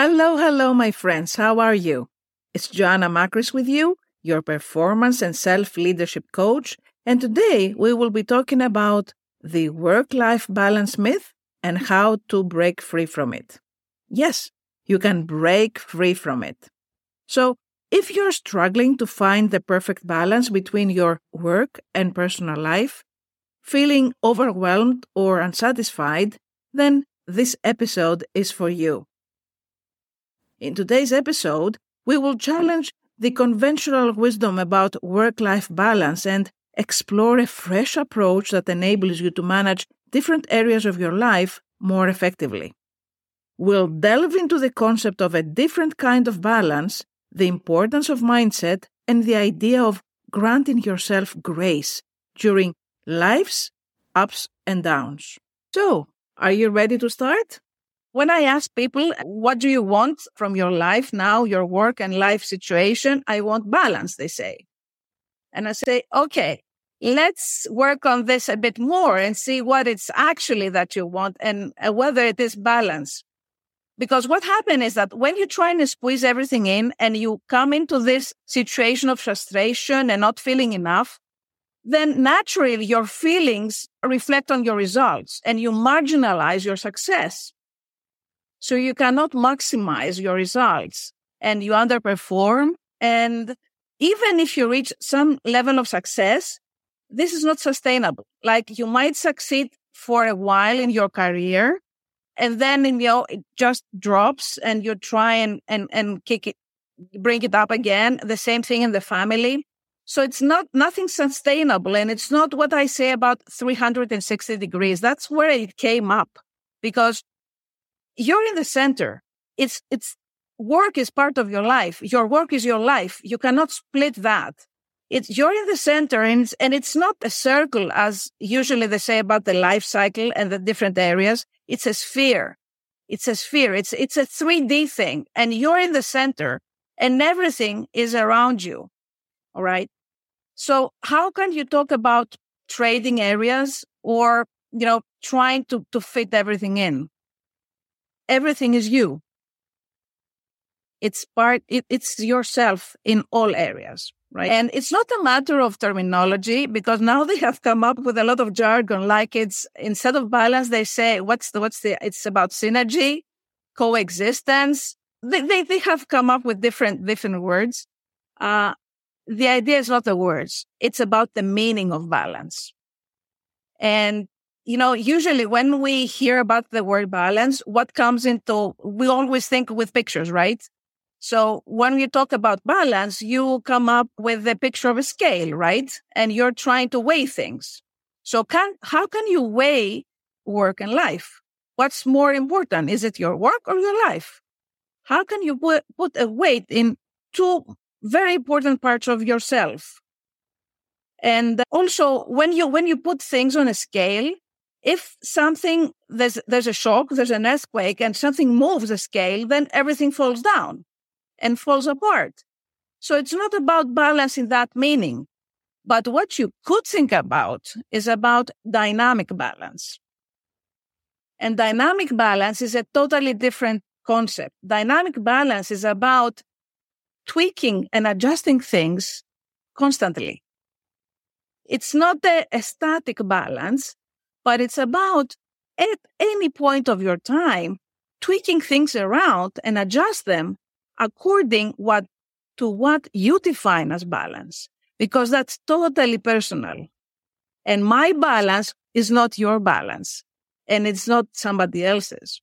Hello, hello, my friends. How are you? It's Joanna Makris with you, your performance and self leadership coach. And today we will be talking about the work life balance myth and how to break free from it. Yes, you can break free from it. So, if you're struggling to find the perfect balance between your work and personal life, feeling overwhelmed or unsatisfied, then this episode is for you. In today's episode, we will challenge the conventional wisdom about work life balance and explore a fresh approach that enables you to manage different areas of your life more effectively. We'll delve into the concept of a different kind of balance, the importance of mindset, and the idea of granting yourself grace during life's ups and downs. So, are you ready to start? When I ask people, what do you want from your life now, your work and life situation? I want balance, they say. And I say, okay, let's work on this a bit more and see what it's actually that you want and uh, whether it is balance. Because what happened is that when you're trying to squeeze everything in and you come into this situation of frustration and not feeling enough, then naturally your feelings reflect on your results and you marginalize your success. So you cannot maximize your results and you underperform. And even if you reach some level of success, this is not sustainable. Like you might succeed for a while in your career and then, you know, it just drops and you try and, and, and kick it, bring it up again. The same thing in the family. So it's not nothing sustainable. And it's not what I say about 360 degrees. That's where it came up because you're in the center. It's, it's work is part of your life. Your work is your life. You cannot split that. It's, you're in the center and it's, and it's not a circle as usually they say about the life cycle and the different areas. It's a sphere. It's a sphere. It's, it's a 3D thing and you're in the center and everything is around you. All right. So how can you talk about trading areas or, you know, trying to, to fit everything in? Everything is you. It's part, it, it's yourself in all areas, right? And it's not a matter of terminology because now they have come up with a lot of jargon. Like it's instead of balance, they say, what's the, what's the, it's about synergy, coexistence. They, they, they have come up with different, different words. Uh, the idea is not the words. It's about the meaning of balance. And you know, usually when we hear about the word balance, what comes into, we always think with pictures, right? So when you talk about balance, you come up with a picture of a scale, right? And you're trying to weigh things. So can, how can you weigh work and life? What's more important? Is it your work or your life? How can you put a weight in two very important parts of yourself? And also when you, when you put things on a scale, if something there's there's a shock, there's an earthquake, and something moves a scale, then everything falls down and falls apart. So it's not about balance in that meaning. But what you could think about is about dynamic balance. And dynamic balance is a totally different concept. Dynamic balance is about tweaking and adjusting things constantly. It's not a, a static balance but it's about at any point of your time tweaking things around and adjust them according what to what you define as balance because that's totally personal. And my balance is not your balance and it's not somebody else's.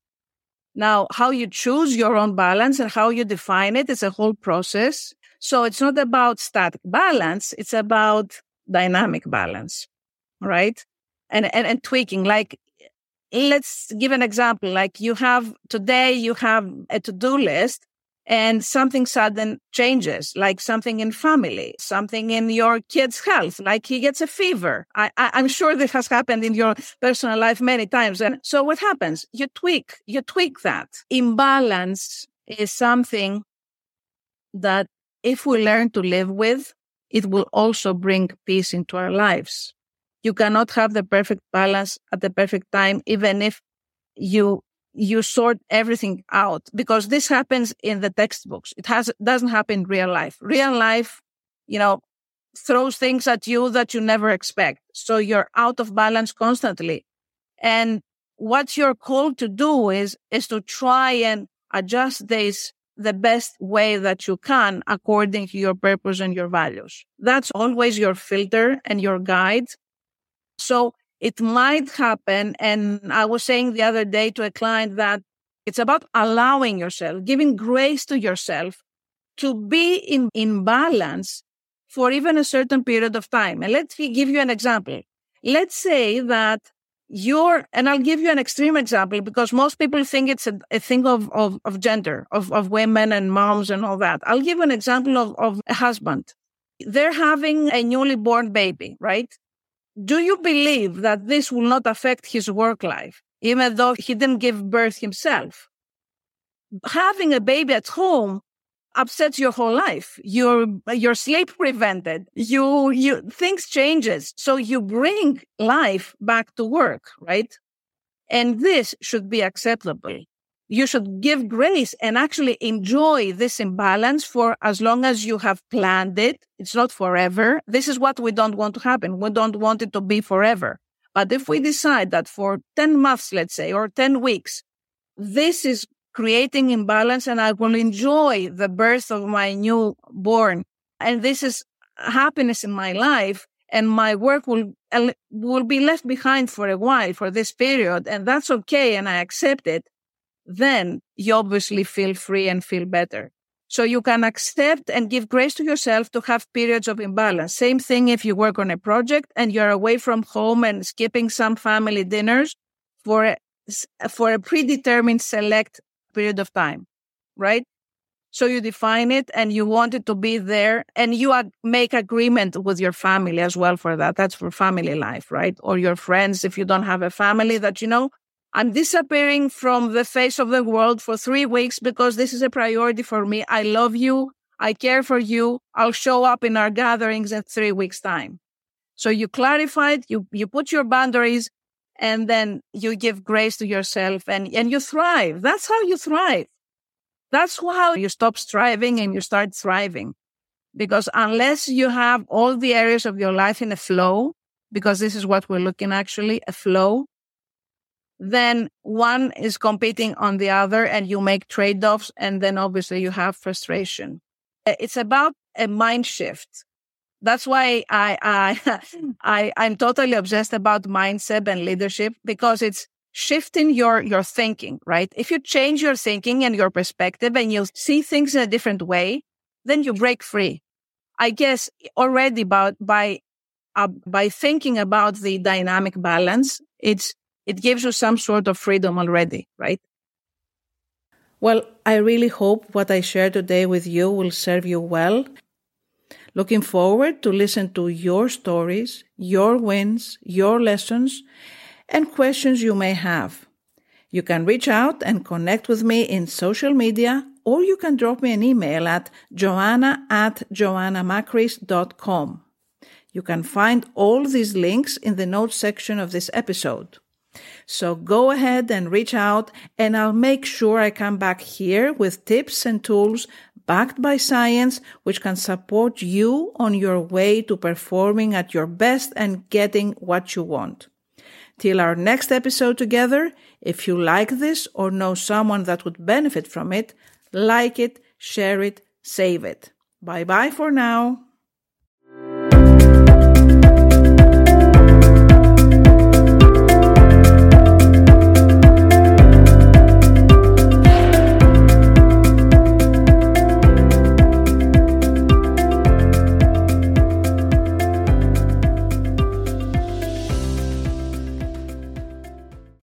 Now how you choose your own balance and how you define it is a whole process. So it's not about static balance it's about dynamic balance right and, and, and tweaking. Like, let's give an example. Like you have today, you have a to-do list and something sudden changes, like something in family, something in your kid's health, like he gets a fever. I, am sure this has happened in your personal life many times. And so what happens? You tweak, you tweak that. Imbalance is something that if we learn to live with, it will also bring peace into our lives. You cannot have the perfect balance at the perfect time, even if you you sort everything out because this happens in the textbooks. It has, doesn't happen in real life. Real life, you know, throws things at you that you never expect. So you're out of balance constantly. And what you're called to do is, is to try and adjust this the best way that you can according to your purpose and your values. That's always your filter and your guide. So it might happen. And I was saying the other day to a client that it's about allowing yourself, giving grace to yourself to be in, in balance for even a certain period of time. And let me give you an example. Let's say that you're, and I'll give you an extreme example because most people think it's a, a thing of, of, of gender, of, of women and moms and all that. I'll give an example of, of a husband. They're having a newly born baby, right? Do you believe that this will not affect his work life, even though he didn't give birth himself? Having a baby at home upsets your whole life. Your your sleep prevented. You you things changes. So you bring life back to work, right? And this should be acceptable. You should give grace and actually enjoy this imbalance for as long as you have planned it. It's not forever. This is what we don't want to happen. We don't want it to be forever. But if we decide that for 10 months, let's say, or 10 weeks, this is creating imbalance and I will enjoy the birth of my newborn. And this is happiness in my life and my work will, will be left behind for a while for this period. And that's okay. And I accept it. Then you obviously feel free and feel better. So you can accept and give grace to yourself to have periods of imbalance. Same thing if you work on a project and you're away from home and skipping some family dinners for a, for a predetermined select period of time, right? So you define it and you want it to be there and you ag- make agreement with your family as well for that. That's for family life, right? Or your friends. If you don't have a family that, you know, I'm disappearing from the face of the world for three weeks because this is a priority for me. I love you. I care for you. I'll show up in our gatherings in three weeks time. So you clarified. You, you put your boundaries and then you give grace to yourself and, and you thrive. That's how you thrive. That's how you stop striving and you start thriving. Because unless you have all the areas of your life in a flow, because this is what we're looking actually, a flow, then one is competing on the other and you make trade-offs and then obviously you have frustration. It's about a mind shift. That's why I, I, I, I'm totally obsessed about mindset and leadership because it's shifting your, your thinking, right? If you change your thinking and your perspective and you see things in a different way, then you break free. I guess already about by, uh, by thinking about the dynamic balance, it's, it gives you some sort of freedom already, right? Well, I really hope what I share today with you will serve you well Looking forward to listen to your stories, your wins, your lessons, and questions you may have. You can reach out and connect with me in social media, or you can drop me an email at joanna at joannamakris.com. You can find all these links in the notes section of this episode. So go ahead and reach out and I'll make sure I come back here with tips and tools backed by science, which can support you on your way to performing at your best and getting what you want. Till our next episode together, if you like this or know someone that would benefit from it, like it, share it, save it. Bye bye for now.